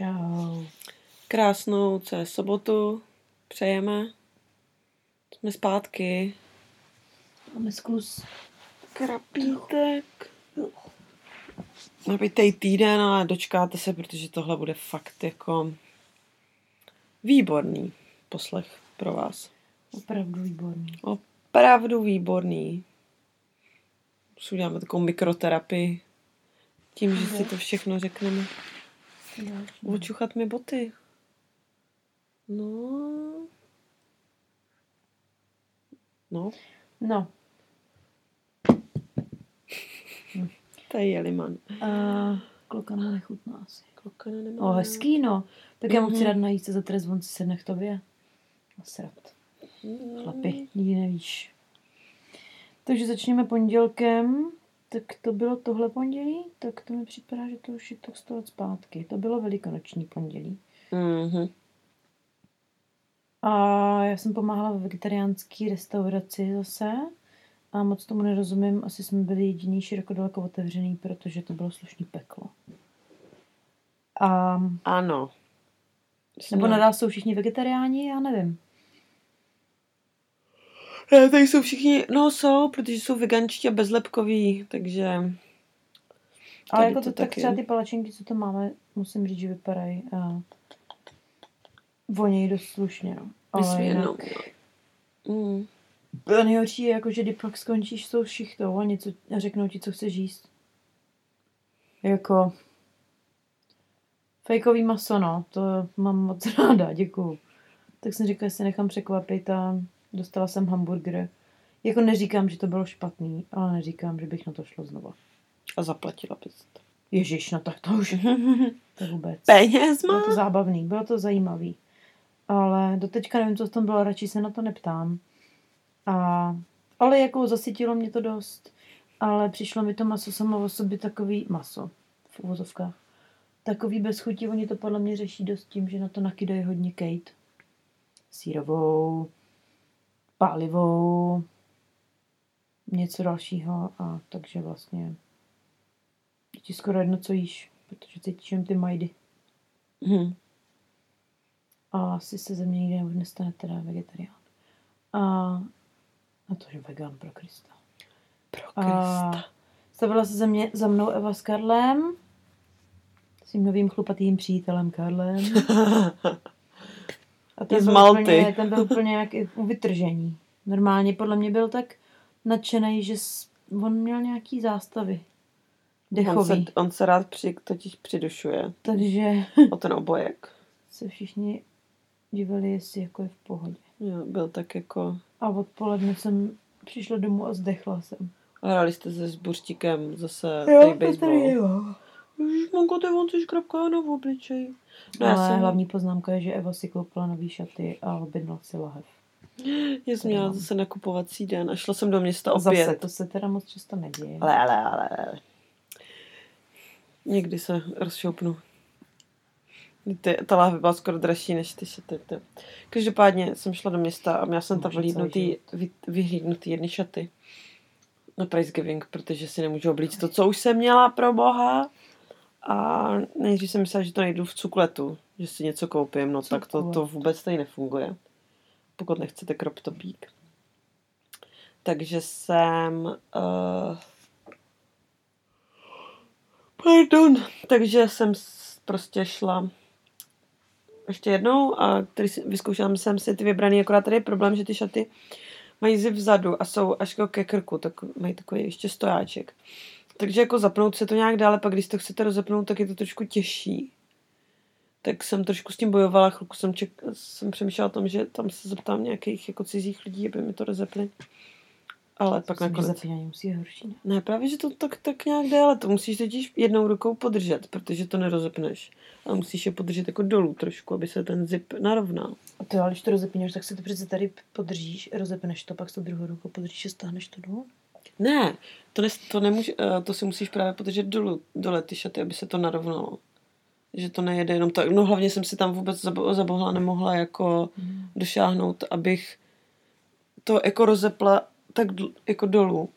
Čau. Krásnou co je sobotu. Přejeme. Jsme zpátky. Máme sklus. Krapítek. Nabitej týden, ale dočkáte se, protože tohle bude fakt jako výborný poslech pro vás. Opravdu výborný. Opravdu výborný. Už uděláme takovou mikroterapii. Tím, že si to všechno řekneme. Očuchat mi boty. No. No, No, to je jeliman. uh, klokanu nechutná asi. Klokana nemá. O, hezký, no. Tak já mu chci Mhm. dát najít se za trest, on si sedne k tobě. A srat. Chlapi, nikdy nevíš. Takže začněme pondělkem. Tak to bylo tohle pondělí, tak to mi připadá, že to už je to 100 let zpátky. To bylo velikonoční pondělí. Mhm. A já jsem pomáhala ve vegetariánské restauraci zase. A moc tomu nerozumím. Asi jsme byli jediný široko daleko otevřený, protože to bylo slušný peklo. A, Ano. nebo No. nadále jsou všichni vegetariáni, já nevím. Ne, tady jsou všichni, no jsou, protože jsou vegančtí a bezlepkoví, takže... Ale jako to to, tak taky. třeba ty palačinky, co to máme, musím říct, že vypadají a vonějí dost slušně. No. Ale jinak, no. Mm. to nejhorší je, jako, že když pak skončíš s tou šichtou a něco a řeknou ti, co chceš jíst. Jako fejkový maso, no, to mám moc ráda, děkuju. Tak jsem říkala, že se nechám překvapit a dostala jsem hamburger. Jako neříkám, že to bylo špatný, ale neříkám, že bych na to šlo znova. A zaplatila bys to. Ježíš, no tak to už to vůbec. Peněz Bylo má? to zábavný, bylo to zajímavý. Ale doteďka nevím, co v tom bylo, radši se na to neptám. A, ale jako zasytilo mě to dost. Ale přišlo mi to maso samo o sobě takový maso v uvozovkách. Takový bez chuti, oni to podle mě řeší dost tím, že na to nakydají hodně kejt. Sírovou, pálivou, něco dalšího a takže vlastně je ti skoro jedno, co jíš, protože cítíš jen ty majdy. Hm. A asi se ze mě nikdy nestane teda vegetarián. A, a to, že vegan pro Krista. Pro A Krista. stavila se ze mě, za mnou Eva s Karlem, svým novým chlupatým přítelem Karlem. A Je z byl Malty. Úplně, ten byl úplně jak u vytržení. Normálně podle mě byl tak nadšený, že on měl nějaký zástavy On se, on se rád při, totiž přidušuje Takže o ten obojek. se všichni divili, jestli jako je v pohodě. Jo, byl tak jako... A odpoledne jsem přišla domů a zdechla jsem. A hráli jste se s Burštíkem zase Jo, tady to baseball. tady jo. Ježiš, Monko, ty on si škrapká na obličej. No, No, já Ale jsem, hlavní poznámka je, že Eva si koupila nový šaty a objednala si lahev. já jsem měla zase nakupovací den a šla jsem do města Zase, opět. to se teda moc často neděje. Ale, ale, ale, ale. Někdy se rozšoupnu. Ty, ta láhve byla skoro dražší než ty šaty. Ty. Každopádně jsem šla do města a měla jsem tam Může vyhlídnutý, vy, vyhlídnutý jedny šaty. Na price giving, protože si nemůžu oblíct to, co už jsem měla pro boha. A nejdřív jsem myslela, že to nejdu v cukletu, že si něco koupím, no tak to, to vůbec tady nefunguje. Pokud nechcete crop topík. Takže jsem... Uh, pardon. Takže jsem prostě šla ještě jednou a tady si, vyzkoušela jsem si ty vybraný, akorát tady je problém, že ty šaty mají zip vzadu a jsou až jako ke krku, tak mají takový ještě stojáček. Takže jako zapnout se to nějak dále, pak když to chcete rozepnout, tak je to trošku těžší. Tak jsem trošku s tím bojovala, chvilku jsem, ček, jsem přemýšlela o tom, že tam se zeptám nějakých jako cizích lidí, aby mi to rozepli. Ale pak nakonec... zapínání musí je horší. Ne? Ne, právě, že to tak, tak nějak jde, ale to musíš totiž jednou rukou podržet, protože to nerozepneš. A musíš je podržet jako dolů trošku, aby se ten zip narovnal. A to, ale když to rozepínáš, tak si to přece tady podržíš, rozepneš to, pak s tou druhou rukou podržíš a stáhneš to dolů. Ne, to, ne, to, nemůže, eh, to si musíš právě podržet dolů, dole ty šaty, aby se to narovnalo. Že to nejede jenom tak. No hlavně jsem si tam vůbec zabo- zabohla nemohla jako Mm. došáhnout, abych to jako rozepla tak dl- jako dolů.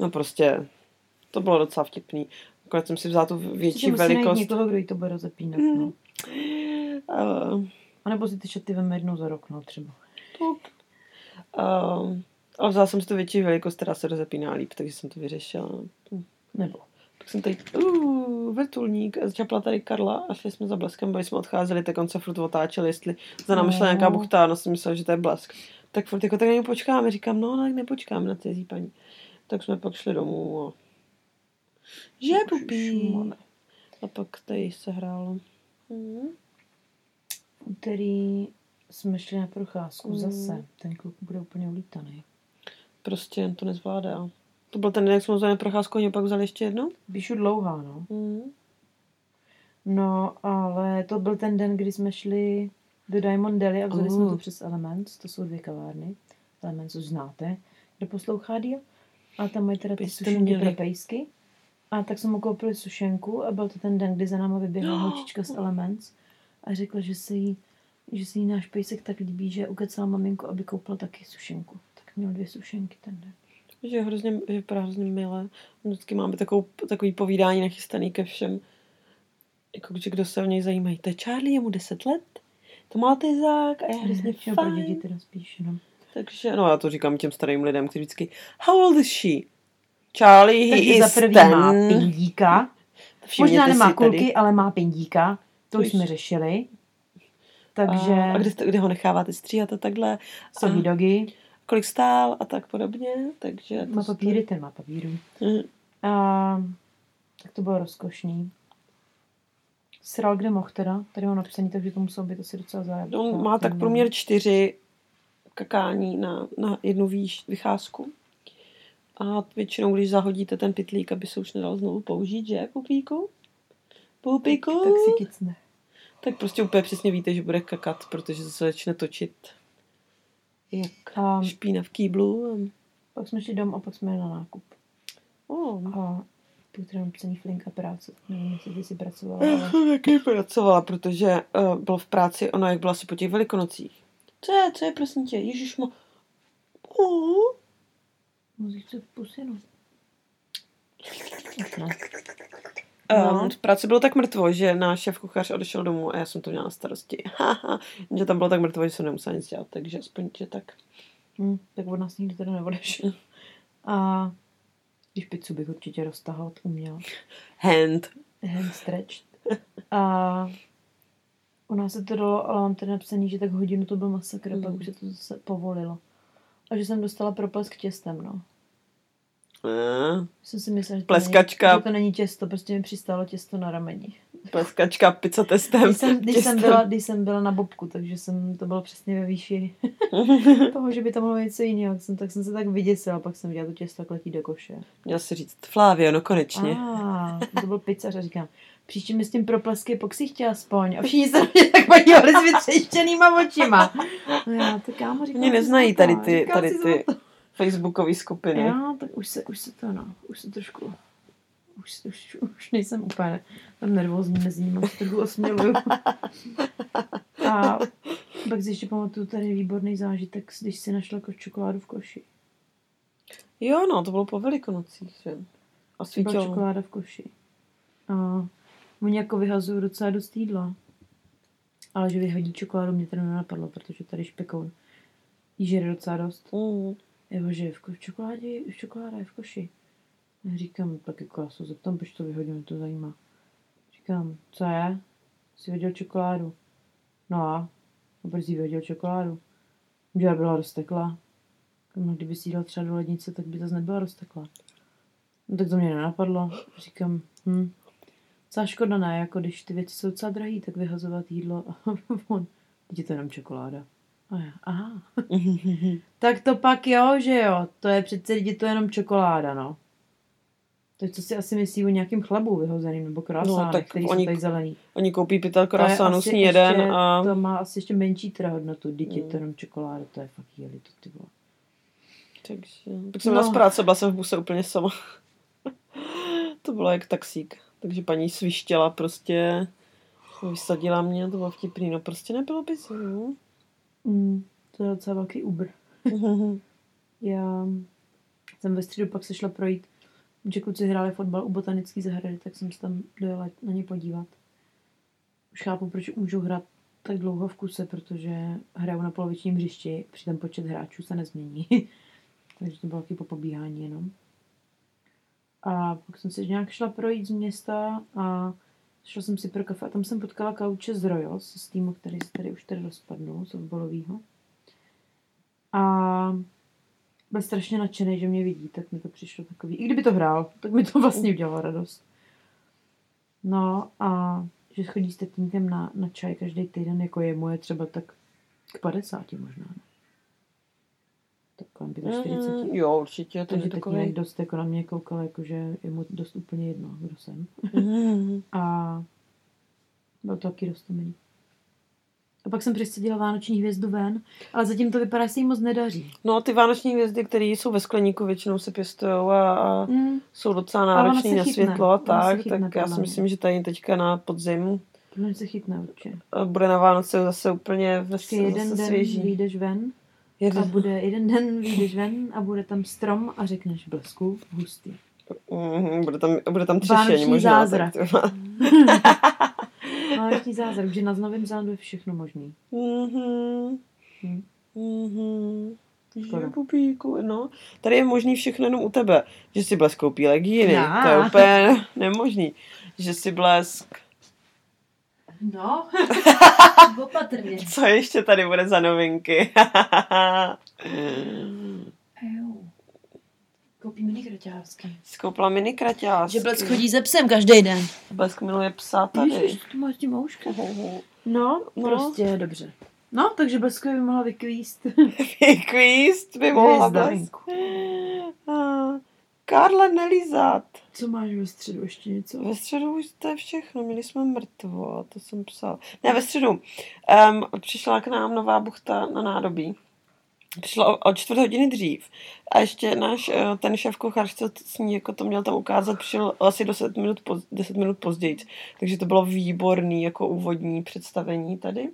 No prostě, to bylo docela vtipný. Akorát jsem si vzala tu Větší větší musí najít velikost. někoho, kdo jí to bude rozepínat. Mhm. No. Uh, A nebo si ty šaty veme jednou za rok, no třeba. uh, ale vzala jsem si tu větší velikost, která se rozepíná líp, takže jsem to vyřešila. Nebo. Tak jsem tady, uh, vrtulník, a začala tady Karla a šli jsme za bleskem, bo jsme odcházeli, tak on se furt otáčel, jestli za námi šla No. nějaká buchta, no jsem myslela, že to je blesk. Tak furt jako tak na něj počkáme, říkám, no tak nepočkáme na cizí paní. Tak jsme pak šli domů a... Že pupí. A pak tady se hrálo. Mm. Úterý jsme šli na procházku Mm. zase. Ten kluk bude úplně ulítaný. Prostě to nezvládá. To byl ten den, jak jsme vzali procházku, oni pak vzali ještě jednou? Píšu dlouhá, no. Mm. No, ale to byl ten den, kdy jsme šli do Diamond Deli a vzali jsme Uh. to přes Elements. To jsou dvě kavárny. Elements už znáte, kdo poslouchá díl. A tam mají teda ty sušenky pro pejsky. A tak jsme mu koupili sušenku a byl to ten den, kdy za náma vyběhla holčička z Elements a řekla, že se jí, že se jí náš pejsek tak líbí, že ukecala maminku, aby koupila taky sušenku. Měl dvě sušenky ten den. Že je hrozně, vypadá hrozně milé. Vždycky máme takovou, takový povídání nachystaný ke všem. Jako, že kdo se o něj zajímají. To je Charlie, je mu 10 let. To má tezák a je hrozně pro fajn. děti teda spíš, no. Takže, no já to říkám těm starým lidem, kteří vždycky, how old is she? Charlie, he Takže is za prvý ten. má pindíka. Všimněte Možná nemá si tady. kulky, ale má pindíka. To už jsme řešili. Takže A, a kde, jste- kde, ho necháváte stříhat a takhle. a dogy. Kolik stál a tak podobně. Takže Má papíry, ten má papíru. Mhm. A, tak to bylo rozkošný. Sral kde mohl teda. Tady mám napsaný, takže to muselo být asi docela zájem. On má tak průměr čtyři kakání na, na jednu výš, vycházku. A většinou, když zahodíte ten pitlík, aby se už nedal znovu použít, že, pupíku? Pupíku? Tak si kicne. tak prostě úplně přesně víte, že bude kakat, protože se začne točit jak A špína v kýblu. pak jsme šli dom a pak jsme jeli na nákup. Oh. A tu teda napsaný flinka práce. Tak nevím, jestli ty si pracovala, Já jsem taky pracovala, protože uh, bylo v práci, ono jak bylo asi po těch velikonocích. Co je, co je, prosím tě, Ježíš mo... Uh. musíš se pusy, no. No. Um, No. v práci bylo tak mrtvo, že náš šéf kuchař odešel domů a já jsem to měla na starosti. Že tam bylo tak mrtvo, že jsem nemusela nic dělat, takže aspoň, že tak. Hm, tak od nás nikdy teda neodešel. A když pizzu bych určitě roztahovat uměl. Hand. Hand stretched. A u nás se to dalo, ale mám tady napsaný, že tak hodinu to byl masakr, mm. Mm. pak už se to zase povolilo. A že jsem dostala proplesk těstem, no. Uh, Jsem si myslela, že to, Pleskačka. Není, že to není těsto, prostě mi přistálo těsto na rameni. pleskačka, pizza testem. Když jsem, když, jsem těstem. byla, když jsem byla na bobku, takže jsem, to bylo přesně ve výši toho, že by tam bylo něco jiného. Tak jsem, tak jsem se tak vyděsila, pak jsem viděla to těsto tak letí do koše. Měla si říct, Flávio, no konečně. A, to byl pizzař a říkám, příště mi s tím proplesky po ksichtě aspoň. A všichni se mě tak podívali s vytřeštěnýma očima. No já, to kámo, říkám, Oni si neznají tady ty, tady ty. Facebookové skupiny. Jo, tak už se, už se to, no, už se trošku, už, už, už nejsem úplně tam nervózní mezi nimi, se trochu osměluju. A pak si ještě pamatuju tady výborný zážitek, když si našla ko- čokoládu v koši. Jo, no, to bylo po velikonocích, že? A svítilo. čokoláda v koši. A oni jako vyhazují docela dost jídla. Ale že vyhodí čokoládu, mě teda nenapadlo, protože tady špekoun jí žere docela dost. Mm. Jo, že v, v čokoládě, v čokoláda je v koši. Říkám, tak jako já se zeptám, proč to vyhodil, to zajímá. Říkám, co je? Jsi vyhodil čokoládu. No a? A proč jsi vyhodil čokoládu? Že byla roztekla. No, kdyby si dal třeba do lednice, tak by zase nebyla roztekla. No tak to mě nenapadlo. Říkám, hm, co škoda ne, jako když ty věci jsou docela drahý, tak vyhazovat jídlo a on, je to jenom čokoláda. Aha. Tak to pak jo, že jo. To je přece lidi, to je jenom čokoláda, no. To je, co si asi myslí o nějakým chlebu vyhozeným, nebo krásánech, No, tak který oni- jsou tady zelený. Oni koupí pytel krasánů, sní jeden a... To má asi ještě menší teda hodnotu, dítě Mm. to je jenom čokoláda, to je fakt jeli to ty vole. Takže, tak jsem No. z práce, byla jsem v buse úplně sama. to bylo jak taxík. Takže paní svištěla prostě, vysadila mě, to bylo vtipný, no prostě nebylo by no. Mm, to je docela velký Uber. Já jsem ve středu pak se šla projít že kluci hráli fotbal u botanické zahrady, tak jsem se tam dojela na ně podívat. Už chápu, proč můžu hrát tak dlouho v kuse, protože hraju na polovičním hřišti, přitom počet hráčů se nezmění. Takže to bylo taky po pobíhání jenom. A pak jsem si nějak šla projít z města a šla jsem si pro kafe a tam jsem potkala kauče z Royals, z týmu, který se tady už tady rozpadnul, softballovýho. A byl strašně nadšený, že mě vidí, tak mi to přišlo takový. I kdyby to hrál, tak mi to vlastně udělalo radost. No a že chodí s tatínkem na, na čaj každý týden, jako je moje třeba tak k 50 možná. Ne? Kolem 45. Mm, jo, určitě. To Takže je tatínek takový... dost jako na mě koukal, jako že je mu dost úplně jedno, kdo jsem. Mm. A byl to taky dost milý. A pak jsem přesadila vánoční hvězdu ven, ale zatím to vypadá, že se jí moc nedaří. No, ty vánoční hvězdy, které jsou ve skleníku, většinou se pěstují a, a Mm, jsou docela se na světlo a tak, chytne, tak já si myslím, že tady teďka na podzim mě se chytne určitě. a bude na Vánoce zase úplně zase, jeden zase den svěží. vyjdeš ven a Jeden, bude jeden den vyjdeš ven a bude tam strom a řekneš blesku, hustý. Mhm, bude tam, bude tam třešeň Vánoční možná. zázrak. Tak. Vánoční zázrak, že na Novém Zélandu je všechno možný. Mhm. Hm. Mhm. Bubíku, no. Tady je možný všechno jenom u tebe. Že si blesk koupí legíny. Já. To je úplně nemožný. Že si blesk... No, opatrně. Co ještě tady bude za novinky? Koupíme nekraťásky. Skoupila mini kraťásky. Že Blesk chodí ze psem každý den. Blesk miluje psa tady. Ježiš, to máš tím mouška. Uhuhu. No, No. prostě dobře. No, takže Bleskovi by mohla vykvíst. Kvíst by mohla blesk. Karla nelízat. Co máš ve středu ještě něco? Ve středu už to je všechno, měli jsme mrtvo, to jsem psal. Ne, ve středu um, přišla k nám nová buchta na nádobí. Přišla o, o čtvrt hodiny dřív. A ještě náš eh, ten šéf kuchař, co s ní jako to měl tam ukázat, přišel asi 10 minut, poz, 10 minut později. Takže to bylo výborný jako úvodní představení tady.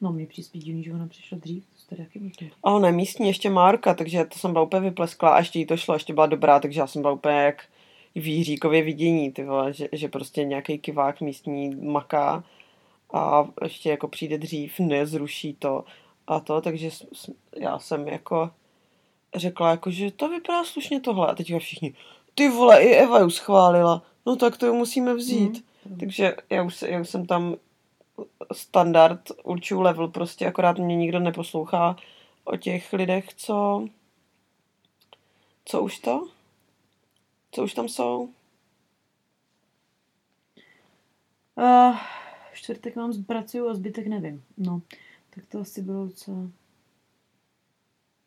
No, mě přispí divný, že ona přišla dřív. Jste jaký. A ne, místní ještě Márka, takže to jsem byla úplně vypleskla a ještě jí to šlo, ještě byla dobrá, takže já jsem byla úplně jak v Jiříkově vidění, ty vole, že, že prostě nějaký kivák místní maká a ještě jako přijde dřív, nezruší to a to, takže já jsem jako řekla, jako, že to vypadá slušně tohle a teďka všichni, ty vole, i Eva ju schválila, no tak to ju musíme vzít. Mm. Takže já už, já už jsem tam standard, určuju level, prostě akorát mě nikdo neposlouchá o těch lidech, co co už to? Co už tam jsou? Uh, čtvrtek mám pracuju a zbytek nevím. No, tak to asi bylo docela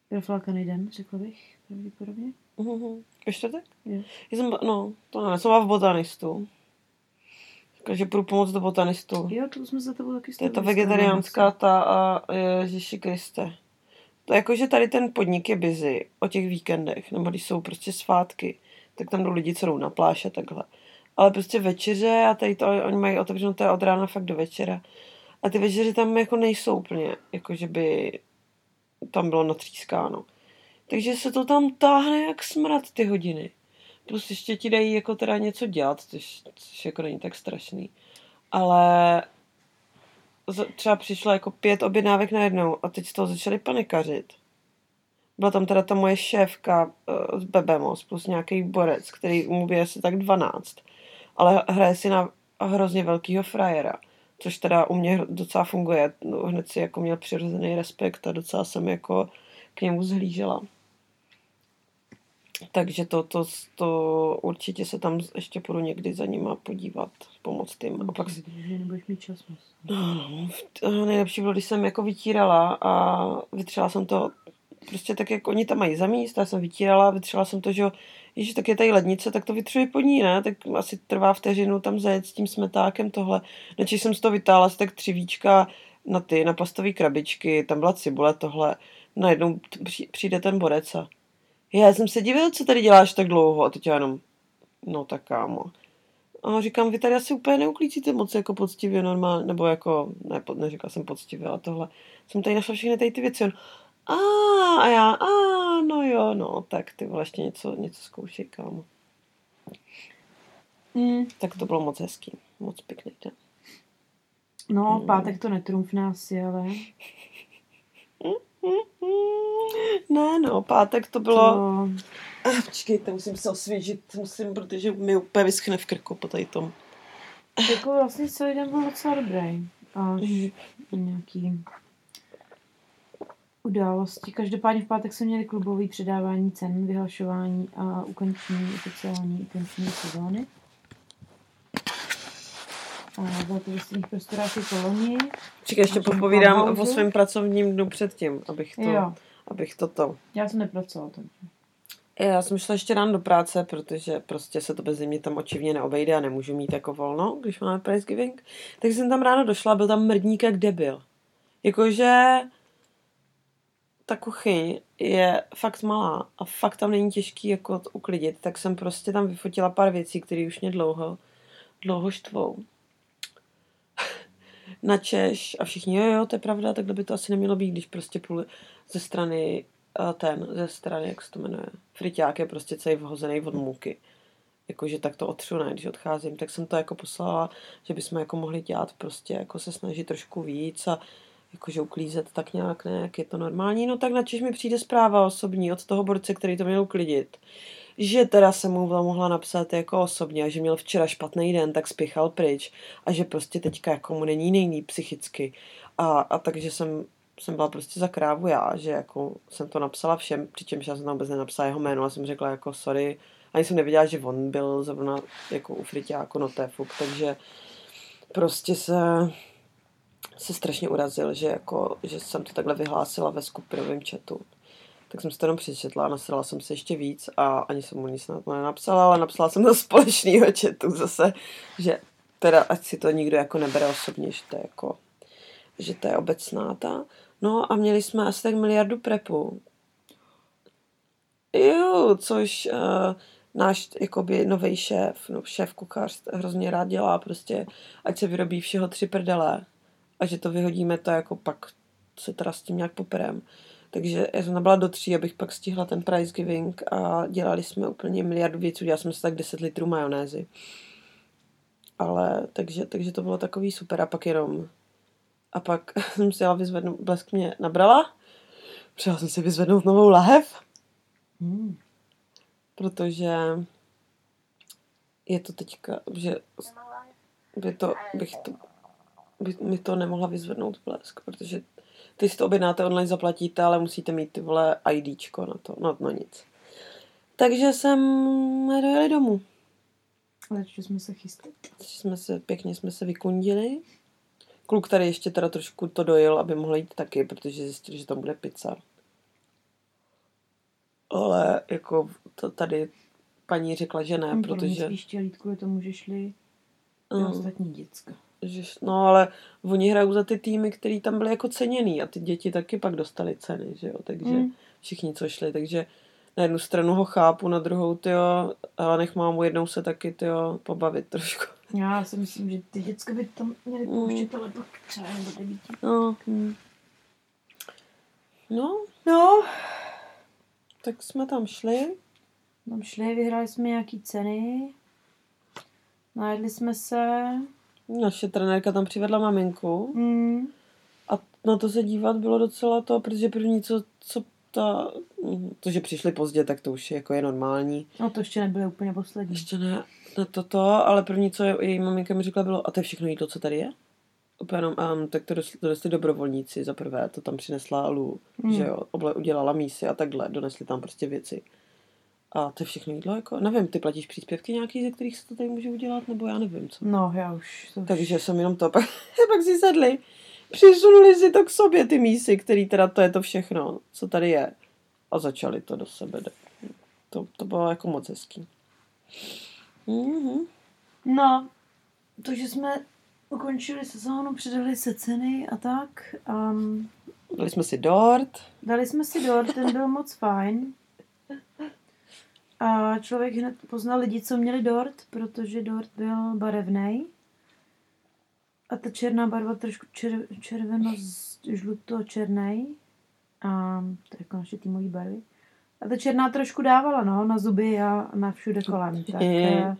proflákaný den, řekla bych, pravděpodobně. Mhm. Ve čtvrtek? Já jsem, no, to ne, jsem v botanistu. Takže půjdu pomoct do botanistu. Jo, to jsme za tebou taky To je ta vegetariánská ta a Ježíši Kriste. To je jako, že tady ten podnik je busy o těch víkendech, nebo když jsou prostě svátky, tak tam jdou lidi, co jdou na pláž a takhle. Ale prostě večeře a tady to, oni mají otevřeno to je od rána fakt do večera. A ty večeře tam jako nejsou úplně, jako že by tam bylo natřískáno. Takže se to tam táhne jak smrad ty hodiny. Plus ještě ti dají jako teda něco dělat, což, což jako není tak strašný. Ale třeba přišlo jako pět objednávek najednou a teď z toho začali panikařit. Byla tam teda ta moje šéfka uh, z Bebemos plus nějaký borec, který mu je asi tak 12. Ale hraje si na hrozně velkýho frajera. Což teda u mě docela funguje. No, hned si jako měl přirozený respekt a docela jsem jako k němu zhlížela. Takže to, to, to určitě se tam ještě půjdu někdy za nima podívat, pomoct jim. A pak nebudeš mít čas moc. No, to nejlepší bylo, když jsem jako vytírala a vytřela jsem to prostě tak, jak oni tam mají zamíst, já jsem vytírala, vytřela jsem to, že Ježiš, tak je tady lednice, tak to vytřuji pod ní, ne? Tak asi trvá vteřinu tam zajet s tím smetákem tohle. Neči jsem z toho vytáhla asi tak tři víčka na ty, na plastové krabičky, tam byla cibule, tohle. Najednou přijde ten borec a já jsem se divil, co tady děláš tak dlouho a teď já jenom, no tak kámo. A říkám, vy tady asi úplně neuklízíte moc jako poctivě normálně, nebo jako, ne, neříkala jsem poctivě, ale tohle. Jsem tady našla všechny tady ty věci. On, a, a já, a, no jo, no, tak ty vole ještě něco, něco zkoušej, kámo. Mm. Tak to bylo moc hezký. Moc pěkný den. No, Mm. pátek to netrumfne asi, ale Ne, no, pátek to bylo... to... Ah, Počkejte, musím se osvěžit, musím, protože mi úplně vyschne v krku po tady tom. Jako vlastně celý den byl docela dobrý. Až Mhm. nějaký události. Každopádně v pátek jsme měli klubový předávání cen, vyhlašování a ukončení oficiální ukončení sezóny. A bylo to ve stejných prostorách jako loni. Čekaj, ještě popovídám o svém pracovním dnu předtím, abych to, Jo, abych to to. já jsem nepracovala. Takže. Já jsem šla ještě ráno do práce, protože prostě se to bez mě tam očivně neobejde a nemůžu mít jako volno, když máme prize giving. Tak jsem tam ráno došla, byl tam mrdník jak debil. Jakože ta kuchyň je fakt malá a fakt tam není těžký jako to uklidit, tak jsem prostě tam vyfotila pár věcí, které už mě dlouho, dlouho štvou. Na Češ a všichni, jo, jo, to je pravda, takhle by to asi nemělo být, když prostě půl ze strany a ten, ze strany, jak se to jmenuje, friťák je prostě celý vhozený od můky. Jakože tak to otřu, ne, když odcházím, tak jsem to jako poslala, že bychom jako mohli dělat prostě, jako se snažit trošku víc a jakože uklízet tak nějak, ne, jak je to normální, no tak načež mi přijde zpráva osobní od toho borce, který to měl uklidit. Že teda jsem mu mohla napsat jako osobně a že měl včera špatný den, tak spěchal pryč a že prostě teďka jako mu není nejlíp psychicky. A, a takže jsem, jsem byla prostě za krávu já, že jako jsem to napsala všem, přičemž já jsem tam vůbec nenapsala jeho jméno a jsem řekla jako sorry, ani jsem nevěděla, že on byl zrovna jako u friťáku, no to je fuk, takže prostě se se strašně urazil, že, jako, že jsem to takhle vyhlásila ve skupinovém chatu. Tak jsem si to jenom přečetla, nasrala jsem se ještě víc a ani jsem mu nic na to nenapsala, ale napsala jsem do společného chatu zase, že teda ať si to nikdo jako nebere osobně, že to je jako, že to je obecná ta. No a měli jsme asi tak miliardu prepů. Jo, což uh, náš jakoby nový šéf, no šéf kuchař hrozně rád dělá prostě, ať se vyrobí všeho tři prdele a že to vyhodíme, to jako pak se teda s tím nějak poperem. Takže já jsem nabyla do tří, abych pak stihla ten prize giving a dělali jsme úplně miliardu věcí, udělali jsme si tak 10 litrů majonézy. Ale takže, takže to bylo takový super. A pak jenom a pak jsem si jela vyzvednout, blesk mě nabrala, přijela jsem si vyzvednout novou lahev, Hmm. protože je to teďka, že by to, bych to, by mi to nemohla vyzvednout blesk, protože ty si to objednáte online, zaplatíte, ale musíte mít ty vole IDčko na to, no, no nic. Takže jsem dojeli domů. Začali jsme se chystat. Jsme se, pěkně jsme se vykundili. Kluk tady ještě teda trošku to dojel, aby mohl jít taky, protože zjistil, že tam bude pizza. Ale jako to tady paní řekla, že ne, mě protože... spíš chtěli jít kvůli tomu, že šli Mm. ostatní děcka. Že, no ale oni hrajou za ty týmy, který tam byly jako ceněný a ty děti taky pak dostaly ceny, že jo, takže Mm. všichni, co šli, takže na jednu stranu ho chápu, na druhou, tyjo, ale nech mámu jednou se taky, tyjo, pobavit trošku. Já si myslím, že ty děcka by tam měly Mm. pouštět, ale pak třeba do devíti. No, hm. no, No, tak jsme tam šli, tam šli, vyhráli jsme nějaký ceny, najedli jsme se, naše trenérka tam přivedla maminku mm, a na to se dívat bylo docela to, protože první, co, co ta, to, že přišli pozdě, tak to už je jako je normální. no to ještě nebyly úplně poslední. Ještě ne, ne toto, ale první, co její maminka mi řekla, bylo, a to je všechno jídlo, co tady je? Úplně jenom, um, tak to donesli dobrovolníci za prvé, to tam přinesla Lu, mm. že jo, oble, udělala mísy a takhle, donesli tam prostě věci. A to je všechno jídlo, jako, nevím, ty platíš příspěvky nějaký, ze kterých se to tady může udělat, nebo já nevím, co. No, já už. To už. Takže jsem jenom to, pak, pak si sedli, přisunuli si to k sobě, ty mísy, který teda to je to všechno, co tady je. A začali to do sebe. To, to bylo jako moc hezký. Mhm. No, to, že jsme ukončili sezónu, přidali se ceny a tak. Um, Dali jsme si dort. dali jsme si dort, ten byl moc fajn. A člověk hned poznal lidi, co měli dort, protože dort byl barevný. A ta černá barva trošku čer, červeno žluto černý. A to je jako naše týmové barvy. A ta černá trošku dávala, no, na zuby a na všude kolem. Tak, Je. eh,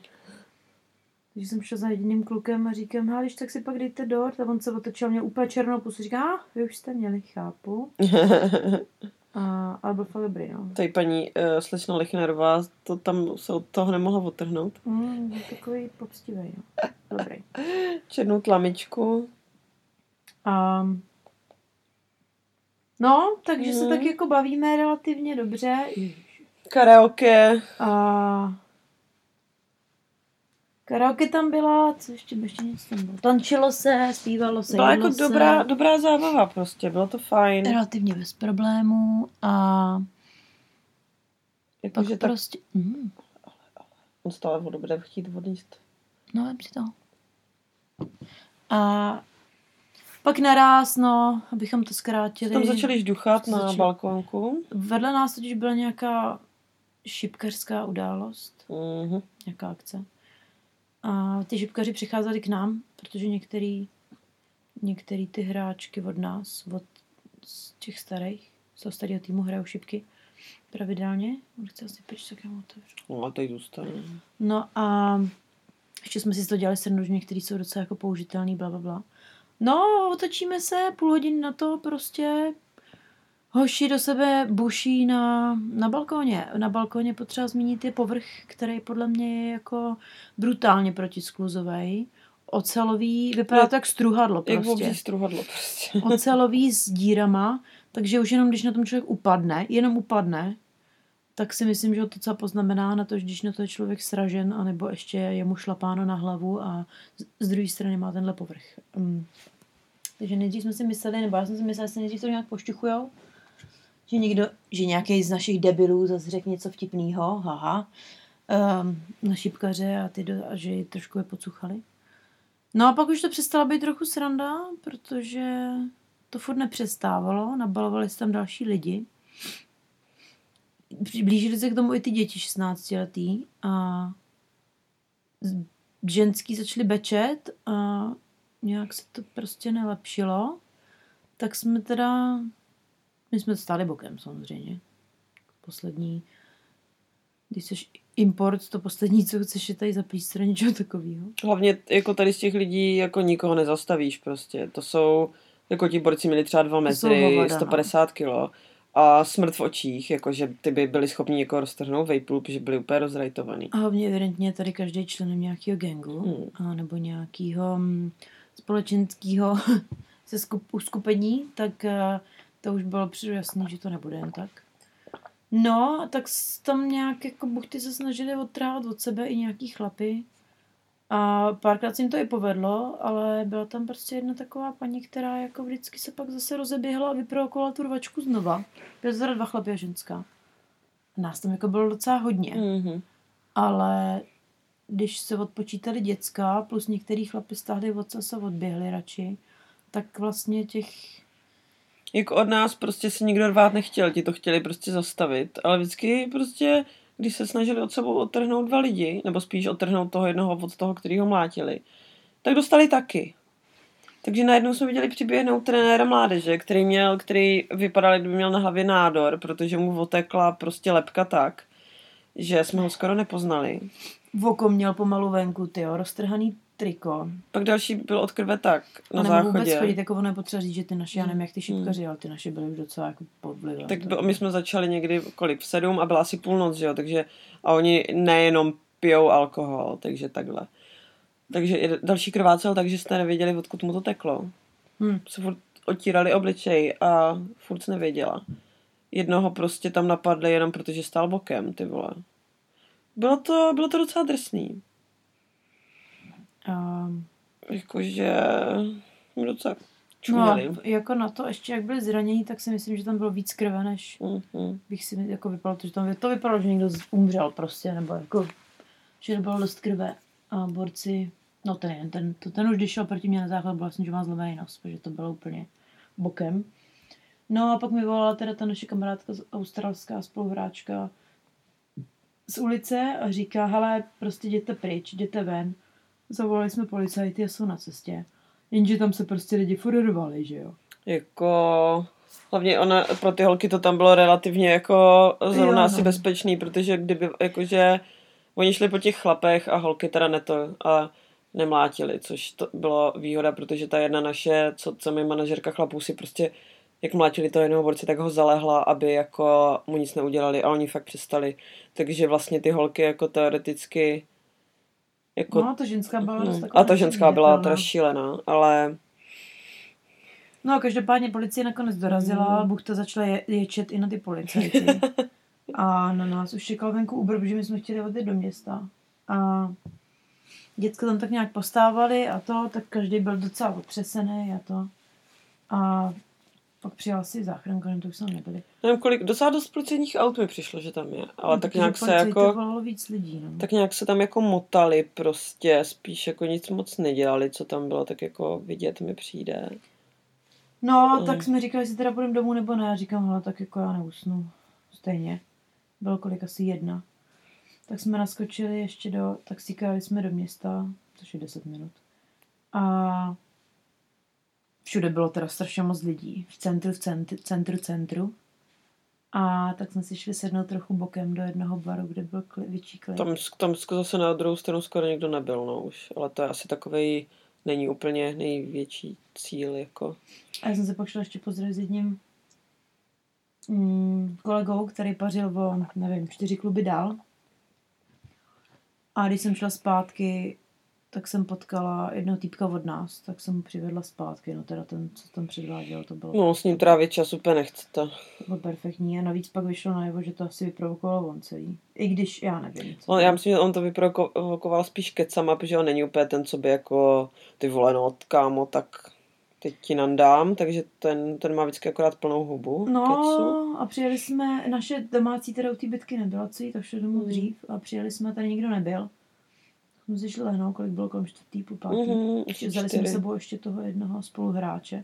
Takže jsem šla za jediným klukem a říkám, hele, když tak si pak dejte dort. A on se otočil mě úplně černou pusu. Říká, a vy už jste měli, chápu. A, ale byl fakt dobrý, no. Tady paní uh, slečna Lechnerová, to tam se od toho nemohla otrhnout. Mm, takový poctivý, no. Dobrý. Černou tlamičku. A, no, takže Mhm. se tak jako bavíme relativně dobře. Karaoke. A karaoke tam byla, co ještě, ještě něco tam bylo. Tančilo se, zpívalo se, Byla jako se. dobrá, dobrá zábava prostě, bylo to fajn. Relativně bez problémů a pak Jakože tak, prostě... Mm, on stále vodu bude chtít odníst. no, vem si to. A pak naraz, no, abychom to zkrátili. Tam začali žduchat na Začali- balkónku. Vedle nás totiž byla nějaká šipkařská událost, Mhm. nějaká akce. A ty šipkaři přicházeli k nám, protože některý, některý ty hráčky od nás, od z těch starých, z toho starého týmu hrajou šipky pravidelně. On chce asi pryč, tak já mu otevřu. No a teď zůstane. No a ještě jsme si to dělali srnu, že některý jsou docela jako použitelný, bla, bla, bla. No, otočíme se, půl hodiny na to prostě hoši do sebe buší na, na balkóně. Na balkóně potřeba zmínit je povrch, který podle mě je jako brutálně protiskluzový. Ocelový, vypadá to jak struhadlo Jak prostě obří struhadlo prostě. ocelový s dírama, takže už jenom když na tom člověk upadne, jenom upadne, tak si myslím, že to docela poznamená na to, že když na to je člověk sražen, anebo ještě je mu šlapáno na hlavu a z, z druhé strany má tenhle povrch. Um, takže nejdřív jsme si mysleli, nebo já jsem si myslela, že se nejdřív to nějak pošťuchujou, že někdo, že nějaký z našich debilů zase řekne něco vtipného, haha, um, na šipkaře a, ty do, a že ji trošku je pocuchali. No a pak už to přestala být trochu sranda, protože to furt nepřestávalo, nabalovali se tam další lidi. Blížili se k tomu i ty děti 16 letý a ženský začali bečet a nějak se to prostě nelepšilo. Tak jsme teda, my jsme stáli bokem samozřejmě. Poslední, když jsi import, to poslední, co chceš, je tady zaplíst něčeho takového. Hlavně jako tady z těch lidí jako nikoho nezastavíš prostě. To jsou, jako ti borci měli třeba 2 To jsou metry, hovada, no. 150 kilo a smrt v očích, jakože ty by byli schopni někoho roztrhnout vejpůl, protože byli úplně rozrajtovaný. A hlavně evidentně tady každý členem nějakého gangu, Hmm. a nebo nějakého mm, společenského se skup, uskupení, tak eh, to už bylo jasný, že to nebude jen tak. No, tak tam nějak jako buchty se snažili odtrhávat od sebe i nějaký chlapy. A párkrát se jim to i povedlo, ale byla tam prostě jedna taková paní, která jako vždycky se pak zase rozeběhla a vyprovokovala tu rvačku znova. Byly teda dva chlapy a ženská. A nás tam jako bylo docela hodně Mhm. ale když se odpočítali děcka, plus některý chlapi stáhli od se odběhli radši, tak vlastně těch... Jako od nás prostě si nikdo rvát nechtěl, ti to chtěli prostě zastavit, ale vždycky prostě, když se snažili od sebou odtrhnout dva lidi, nebo spíš odtrhnout toho jednoho od toho, který ho mlátili, tak dostali taky. Takže najednou jsme viděli přiběhnout trenéra mládeže, který měl, který vypadal, jak by měl na hlavě nádor, protože mu otekla prostě lepka tak, že jsme ho skoro nepoznali. V oko měl pomalu venku, tyjo, roztrhaný triko. Pak další byl od krve tak na a nemohl vůbec záchodě. chodit, jako ono je potřeba říct, že ty naše, já nevím, jak ty šipkaři, ale ty naše byly už docela jako pod vlivem. Tak byl, my jsme začali někdy kolik v sedm a byla asi půlnoc, že jo, takže a oni nejenom pijou alkohol, takže takhle. Takže další krvácel, takže jste nevěděli, odkud mu to teklo. Hm. Se furt otírali obličej a furt nevěděla. Jednoho prostě tam napadli jenom protože stál bokem, ty vole. Bylo to, bylo to docela drsný. A, Jakože docela no, čuměli. a jako na to, ještě jak byli zranění, tak si myslím, že tam bylo víc krve, než Mm-hmm. bych si jako vypadalo, to, že tam to vypadalo, že někdo umřel prostě, nebo jako, že bylo dost krve a borci, no ten ten, to, ten už když šel proti mě na základ, byl vlastně, že má zlomený nos, protože to bylo úplně bokem. No a pak mi volala teda ta naše kamarádka, z- australská spoluhráčka z ulice a říká, hele, prostě jděte pryč, jděte ven. Zavolali jsme policajty a jsou na cestě. Jenže tam se prostě lidi furrovali, že jo. Jako, hlavně ona, pro ty holky to tam bylo relativně jako zrovna Jo, asi no. bezpečný, protože kdyby, jakože, oni šli po těch chlapech a holky teda ne to. A nemlátili, což to bylo výhoda, protože ta jedna naše, co, co mi manažerka chlapů si prostě jak mlátili toho jednoho borce, tak ho zalehla, aby jako mu nic neudělali a oni fakt přestali. Takže vlastně ty holky jako teoreticky jako, no, ta ženská byla no, A ta ženská byla teda šílená, ale... No, každopádně policie nakonec dorazila, mm. to začala je, ječet i na ty policajty. a na nás už čekal venku Uber, protože my jsme chtěli odjet do města. A děcka tam tak nějak postávali a to, tak každý byl docela otřesený a to. A pak přijal si záchranku, to už jsme nebyli. Nevím, kolik, docela dost policejních aut mi přišlo, že tam je. Ale no, tak nějak se jako... víc lidí, no. Tak nějak se tam jako motali prostě, spíš jako nic moc nedělali, co tam bylo, tak jako vidět mi přijde. No, mm. tak jsme říkali, jestli teda půjdeme domů nebo ne. Já říkám, hele, tak jako já neusnu. Stejně. Bylo kolik asi jedna. Tak jsme naskočili ještě do taxíka, jeli jsme do města, což je 10 minut. A všude bylo teda strašně moc lidí. V centru, v centru, centru, centru. A tak jsme si šli sednout trochu bokem do jednoho baru, kde byl kli, větší klid. Tam, tam zase na druhou stranu skoro nikdo nebyl, no už. Ale to je asi takový není úplně největší cíl, jako. A já jsem se pak šla ještě pozdravit s jedním mm, kolegou, který pařil o, nevím, čtyři kluby dál. A když jsem šla zpátky, tak jsem potkala jednoho týpka od nás, tak jsem mu přivedla zpátky, no teda ten, co tam předváděl, to bylo... No, s ním trávit čas úplně nechcete. To bylo perfektní a navíc pak vyšlo najevo, že to asi vyprovokovalo on celý. I když, já nevím. Co no, já myslím, že on to vyprovokoval spíš kecama, protože on není úplně ten, co by jako ty vole, no, kámo, tak teď ti nandám, takže ten, ten má vždycky akorát plnou hubu. No kecu. a přijeli jsme, naše domácí teda u té bytky nebyla, co jí, tak šlo domů mm. dřív a přijeli jsme, tady nikdo nebyl jsme si šli lehnout, kolik bylo kolem čtvrtý, po pátý. Mm-hmm, Vzali jsme sebou ještě toho jednoho spoluhráče.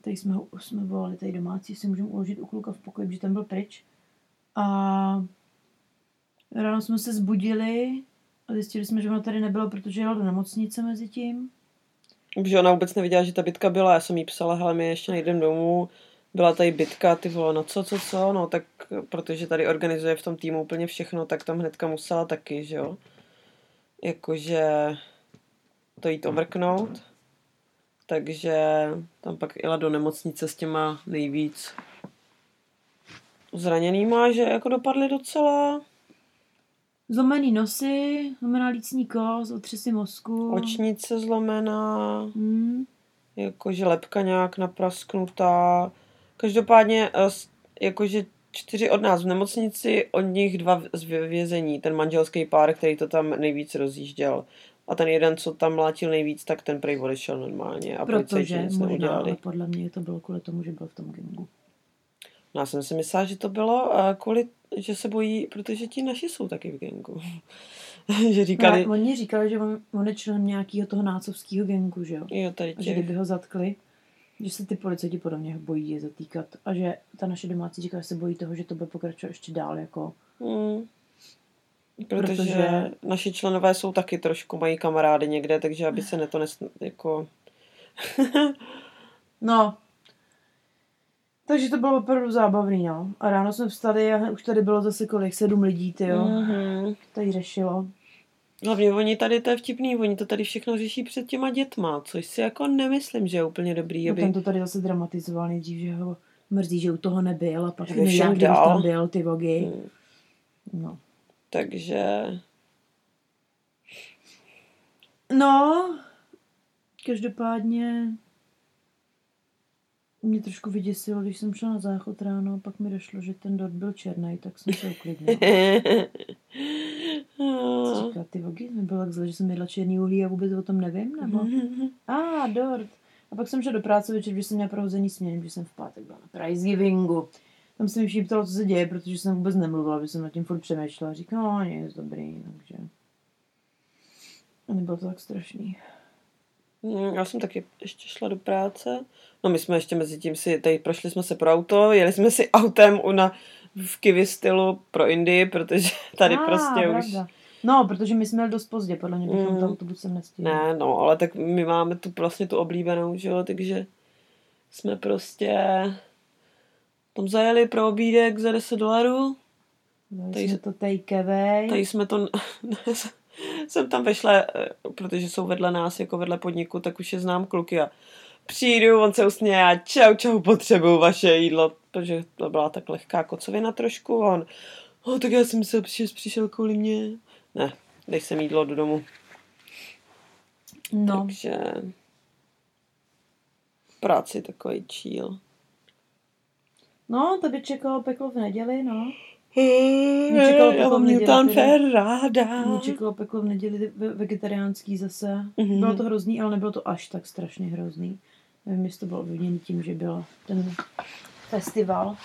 Tady jsme, ho, jsme volali, tady domácí, si můžeme uložit u kluka v pokoji, protože ten byl pryč. A ráno jsme se zbudili a zjistili jsme, že ona tady nebylo, protože jela do nemocnice mezi tím. Že ona vůbec neviděla, že ta bitka byla. Já jsem jí psala, hele, my ještě nejdem domů. Byla tady bitka, ty vole, no co, co, co, no tak protože tady organizuje v tom týmu úplně všechno, tak tam hnedka musela taky, že jo jakože to jít omrknout. Takže tam pak jela do nemocnice s těma nejvíc zraněnýma, že jako dopadly docela. Zlomený nosy, zlomená lícní kost, otřesy mozku. Očnice zlomená, hmm. jakože lepka nějak naprasknutá. Každopádně eh, jakože čtyři od nás v nemocnici, od nich dva z vězení. Ten manželský pár, který to tam nejvíc rozjížděl. A ten jeden, co tam mlátil nejvíc, tak ten prej odešel normálně. A Protože nic možná, neudělali. ale podle mě to bylo kvůli tomu, že byl v tom gangu. No, já jsem si myslela, že to bylo kvůli, že se bojí, protože ti naši jsou taky v gangu. že říkali... No, oni říkali, že on, on je člen nějakého toho nácovského gangu, že jo? Jo, tady těch. A že kdyby ho zatkli, že se ty policajti podle mě bojí je zatýkat a že ta naše domácí říká, že se bojí toho, že to bude pokračovat ještě dál jako... Hmm. Protože, protože naši členové jsou taky trošku, mají kamarády někde, takže aby se neto nes, jako... no. Takže to bylo opravdu zábavný, no. A ráno jsme vstali a už tady bylo zase kolik, sedm lidí, ty jo. Mm-hmm. Tady řešilo. Hlavně oni tady, to je vtipný, oni to tady všechno řeší před těma dětma, což si jako nemyslím, že je úplně dobrý. No aby... No ten to tady zase dramatizoval nejdřív, že ho mrzí, že u toho nebyl a pak nevěděl, kde tam byl, ty vogy. Hmm. No. Takže... No, každopádně mě trošku vyděsilo, když jsem šla na záchod ráno a pak mi došlo, že ten dort byl černý, tak jsem se uklidnila. Co říká, ty vogy, nebylo tak zle, že jsem jedla černý uhlí a vůbec o tom nevím, nebo? A, ah, dort. A pak jsem šla do práce večer, že jsem měla prohození směny, že jsem v pátek byla na Pricegivingu. Tam jsem mi šíptala, co se děje, protože jsem vůbec nemluvila, že jsem nad tím furt přemýšlela. Říkala, no, nic dobrý, takže... A nebylo to tak strašný. Mm, já jsem taky ještě šla do práce. No my jsme ještě mezi tím si, tady prošli jsme se pro auto, jeli jsme si autem u na, v Kiwi stylu pro Indii, protože tady ah, prostě pravda. už... No, protože my jsme dost pozdě, podle mě bychom mm. autobusem nestihli. Ne, no, ale tak my máme tu vlastně tu oblíbenou, že jo, takže jsme prostě tam zajeli pro obídek za 10 dolarů. Tady jsme to take away. Tady jsme to jsem tam vešla, eh, protože jsou vedle nás, jako vedle podniku, tak už je znám kluky a přijdu, on se usměje a čau, čau, potřebuju vaše jídlo, protože to byla tak lehká kocovina trošku a on, oh, tak já jsem myslel, že jsi přišel kvůli mě. Ne, dej sem jídlo do domu. No, Takže práci takový chill. no, to by čekalo peklo v neděli, no. Mě čekalo já potom mám neděli. Fair ráda. Peklo v neděli ve- vegetariánský zase. Mhm. Bylo to hrozný, ale nebylo to až tak strašně hrozný. Nevím, jestli to bylo ovlivněné tím, že byl ten festival,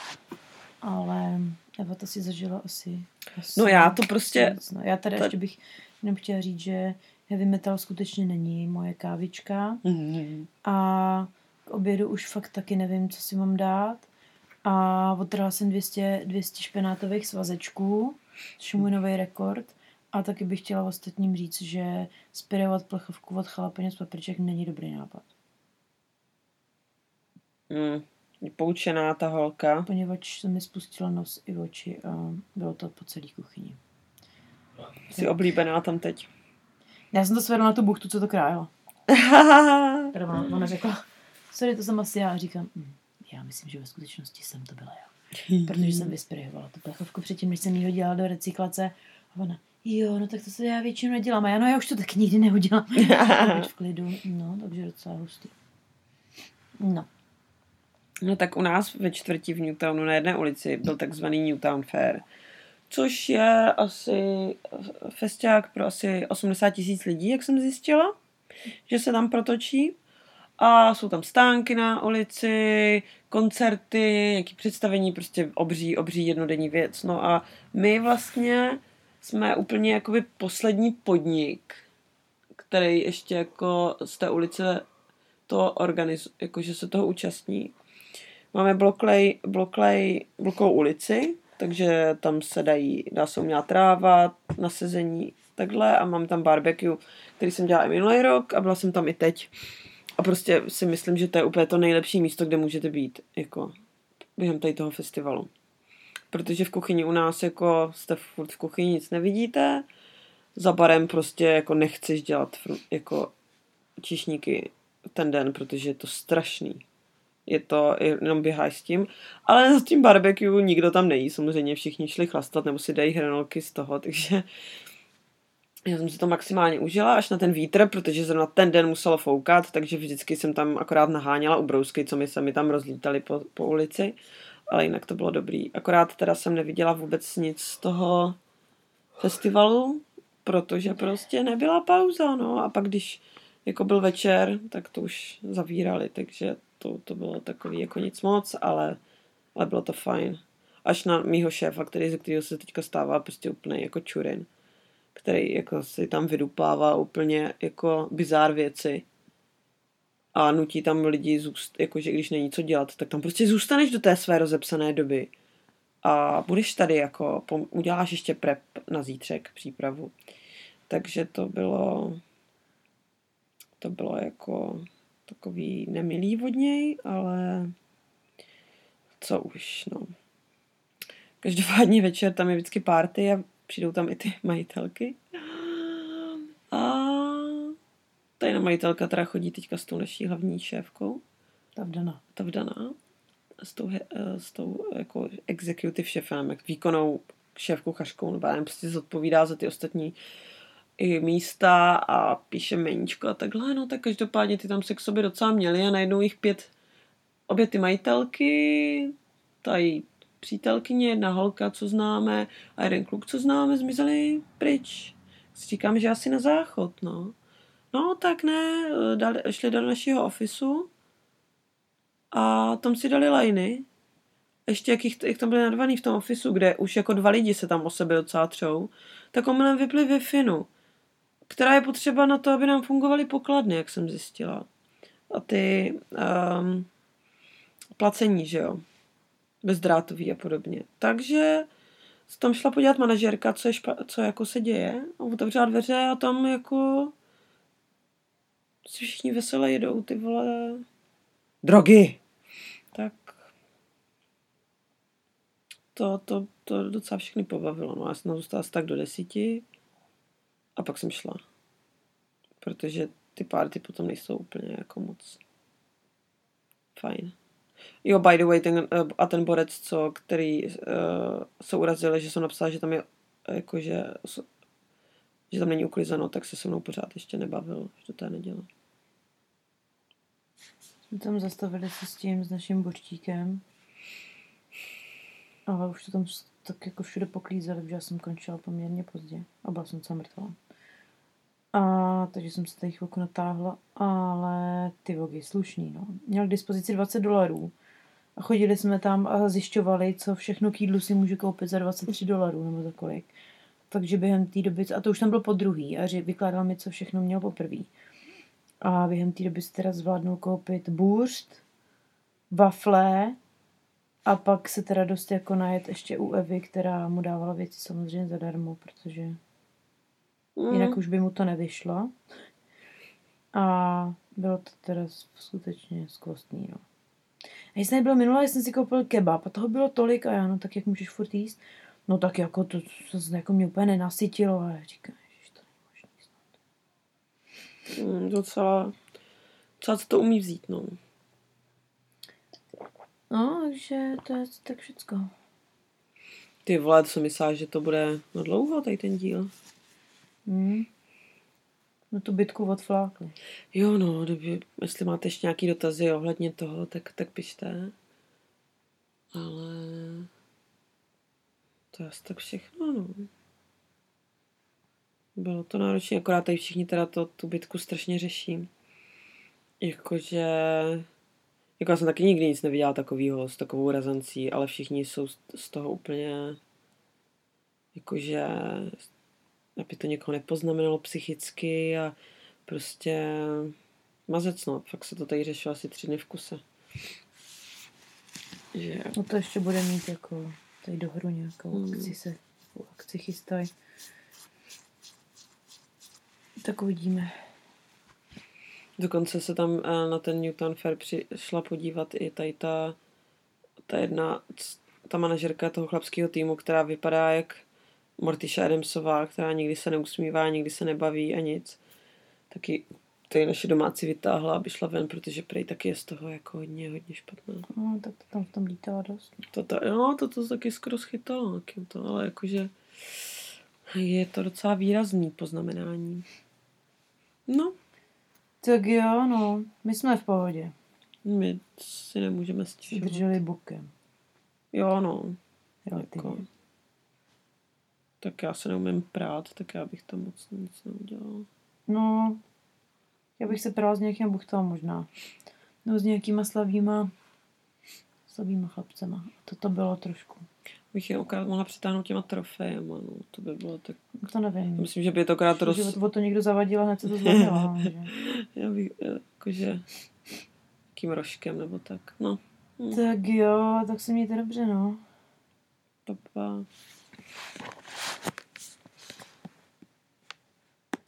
ale Eva to si zažila asi. asi No já to prostě- No. Já tady to- ještě bych jenom chtěla říct, že heavy metal skutečně není moje kávička Mhm. a k obědu už fakt taky nevím, co si mám dát. A odtrhla jsem 200, 200 špenátových svazečků, což je můj nový rekord. A taky bych chtěla ostatním říct, že spirovat plechovku od chalapeně z papriček není dobrý nápad. Mm. Je Poučená ta holka. Poněvadž se mi spustila nos i oči a bylo to po celé kuchyni. Jsi oblíbená tam teď. Já jsem to svedla na tu buchtu, co to krájela. Teda ona, ona řekla, sorry, to jsem asi já. Říkám, hm, já myslím, že ve skutečnosti jsem to byla já. Protože jsem vyspirihovala tu plechovku předtím, než jsem ji hodila do recyklace. A ona, jo, no tak to se já většinou nedělám. A já, no já už to tak nikdy neudělám. V klidu, no, takže docela hustý. No, No tak u nás ve čtvrtí v Newtownu na jedné ulici byl takzvaný Newtown Fair, což je asi festiák pro asi 80 tisíc lidí, jak jsem zjistila, že se tam protočí. A jsou tam stánky na ulici, koncerty, nějaký představení, prostě obří, obří jednodenní věc. No a my vlastně jsme úplně jakoby poslední podnik, který ještě jako z té ulice to organizuje, jakože se toho účastní. Máme bloklej, bloklej, blokou ulici, takže tam se dají, dá se umělá tráva, nasezení, takhle a mám tam barbecue, který jsem dělala i minulý rok a byla jsem tam i teď. A prostě si myslím, že to je úplně to nejlepší místo, kde můžete být, jako během tady toho festivalu. Protože v kuchyni u nás jako jste furt v kuchyni nic nevidíte, za barem prostě jako nechceš dělat jako čišníky ten den, protože je to strašný. Je to, jenom běháš s tím. Ale s tím barbecue nikdo tam nejí, samozřejmě všichni šli chlastat nebo si dají hranolky z toho, takže já jsem si to maximálně užila až na ten vítr, protože zrovna ten den muselo foukat, takže vždycky jsem tam akorát naháněla ubrousky, co mi se mi tam rozlítali po, po ulici, ale jinak to bylo dobrý. Akorát teda jsem neviděla vůbec nic z toho festivalu, protože prostě nebyla pauza, no a pak když jako byl večer, tak to už zavírali, takže to, to bylo takový jako nic moc, ale, ale bylo to fajn. Až na mýho šéfa, který, ze kterého se teďka stává prostě úplně jako čurin, který jako si tam vydupává úplně jako bizár věci a nutí tam lidi zůst, jakože když není co dělat, tak tam prostě zůstaneš do té své rozepsané doby a budeš tady jako, uděláš ještě prep na zítřek, přípravu. Takže to bylo, to bylo jako takový nemilý od něj, ale co už, no. Každopádně večer tam je vždycky party a přijdou tam i ty majitelky. A ta jedna majitelka teda chodí teďka s tou naší hlavní šéfkou, ta vdana. ta vdaná, s tou, eh, s tou jako executive šéfem, jak výkonnou šéfkou chařkou, nebo nevím, prostě zodpovídá za ty ostatní i místa a píše meníčko a takhle, no tak každopádně ty tam se k sobě docela měli a najednou jich pět, obě ty majitelky, ta její přítelkyně, jedna holka, co známe a jeden kluk, co známe, zmizeli pryč. Si říkám, že asi na záchod, no. No, tak ne, dali, šli do našeho ofisu a tam si dali lajny. Ještě jak, jich, jak tam byli nadvaný v tom ofisu, kde už jako dva lidi se tam o sebe docela třou, tak omylem vypli wi která je potřeba na to, aby nám fungovaly pokladny, jak jsem zjistila. A ty um, placení, že jo, bezdrátový a podobně. Takže se tam šla podívat manažerka, co, je špa- co jako se děje a otevřela dveře a tam jako si všichni veselé jedou ty vole drogy. Tak to, to, to docela všechny pobavilo. No, já jsem zůstala asi tak do desíti. A pak jsem šla. Protože ty párty potom nejsou úplně jako moc fajn. Jo, by the way, ten, eh, a ten borec, co, který uh, se urazil, že jsem napsala, že tam je jakože že tam není uklizeno, tak se se mnou pořád ještě nebavil, že to té neděle. Jsme tam zastavili se s tím, s naším bočtíkem. Ale už to tam tak jako všude poklízeli, protože já jsem končila poměrně pozdě a byla jsem celá mrtvá. A, takže jsem se tady chvilku natáhla, ale ty vogy slušný, no. Měl k dispozici 20 dolarů a chodili jsme tam a zjišťovali, co všechno k jídlu si může koupit za 23 dolarů nebo za kolik. Takže během té doby, a to už tam byl po druhý, a vykládal mi, co všechno měl poprvý. A během té doby si teda zvládnul koupit burst, wafle a pak se teda dost jako najet ještě u Evy, která mu dávala věci samozřejmě zadarmo, protože mm. jinak už by mu to nevyšlo. A bylo to teda skutečně skvostný, no. A když jsem nebyl minule, jsem si koupil kebab a toho bylo tolik a já, no tak jak můžeš furt jíst? No tak jako to, to, to jako mě úplně nenasytilo a já říkám, že to není možný snad. Mm, docela, docela to umí vzít, no. No, takže to je tak všecko. Ty vole, jsem myslela, že to bude na dlouho, tady ten díl. Hmm. No tu bitku odflákli. Jo, no, kdyby, jestli máte ještě nějaký dotazy ohledně toho, tak, tak pište. Ale to je asi tak všechno, no. Bylo to náročné, akorát tady všichni teda to, tu bitku strašně řeší. Jakože... Jako já jsem taky nikdy nic neviděla takového s takovou razancí, ale všichni jsou z toho úplně... Jakože... Aby to někoho nepoznamenalo psychicky a prostě... Mazec, no. Fakt se to tady řešilo asi tři dny v kuse. Že... No to ještě bude mít jako tady do hru nějakou mm. akci se akci chystají. Tak uvidíme. Dokonce se tam eh, na ten Newton Fair přišla podívat i tady ta, ta jedna, ta manažerka toho chlapského týmu, která vypadá jak Mortiša Adamsová, která nikdy se neusmívá, nikdy se nebaví a nic. Taky tady naše domácí vytáhla, aby šla ven, protože prej taky je z toho jako hodně, hodně špatná. No, tak to tam v tom lítala dost. To, to, jo, to, to taky skoro schytalo, to, ale jakože je to docela výrazný poznamenání. No. Tak jo, no, my jsme v pohodě. My si nemůžeme stěžovat. Drželi bokem. Jo, no. Jako, tak já se neumím prát, tak já bych tam moc nic neudělal. No, já bych se prala s nějakým buchtem možná. Nebo s nějakýma slavýma slabýma chlapcema. A to bylo trošku. Bych je okrát mohla přitáhnout těma trofejema, no. To by bylo tak... To nevím. Myslím, že by to okrát roz... Že to někdo zavadil a hned se to zlomilo. Já bych, jakože... Takým rožkem nebo tak, no. Hm. Tak jo, tak se mějte dobře, no. Pa, pa.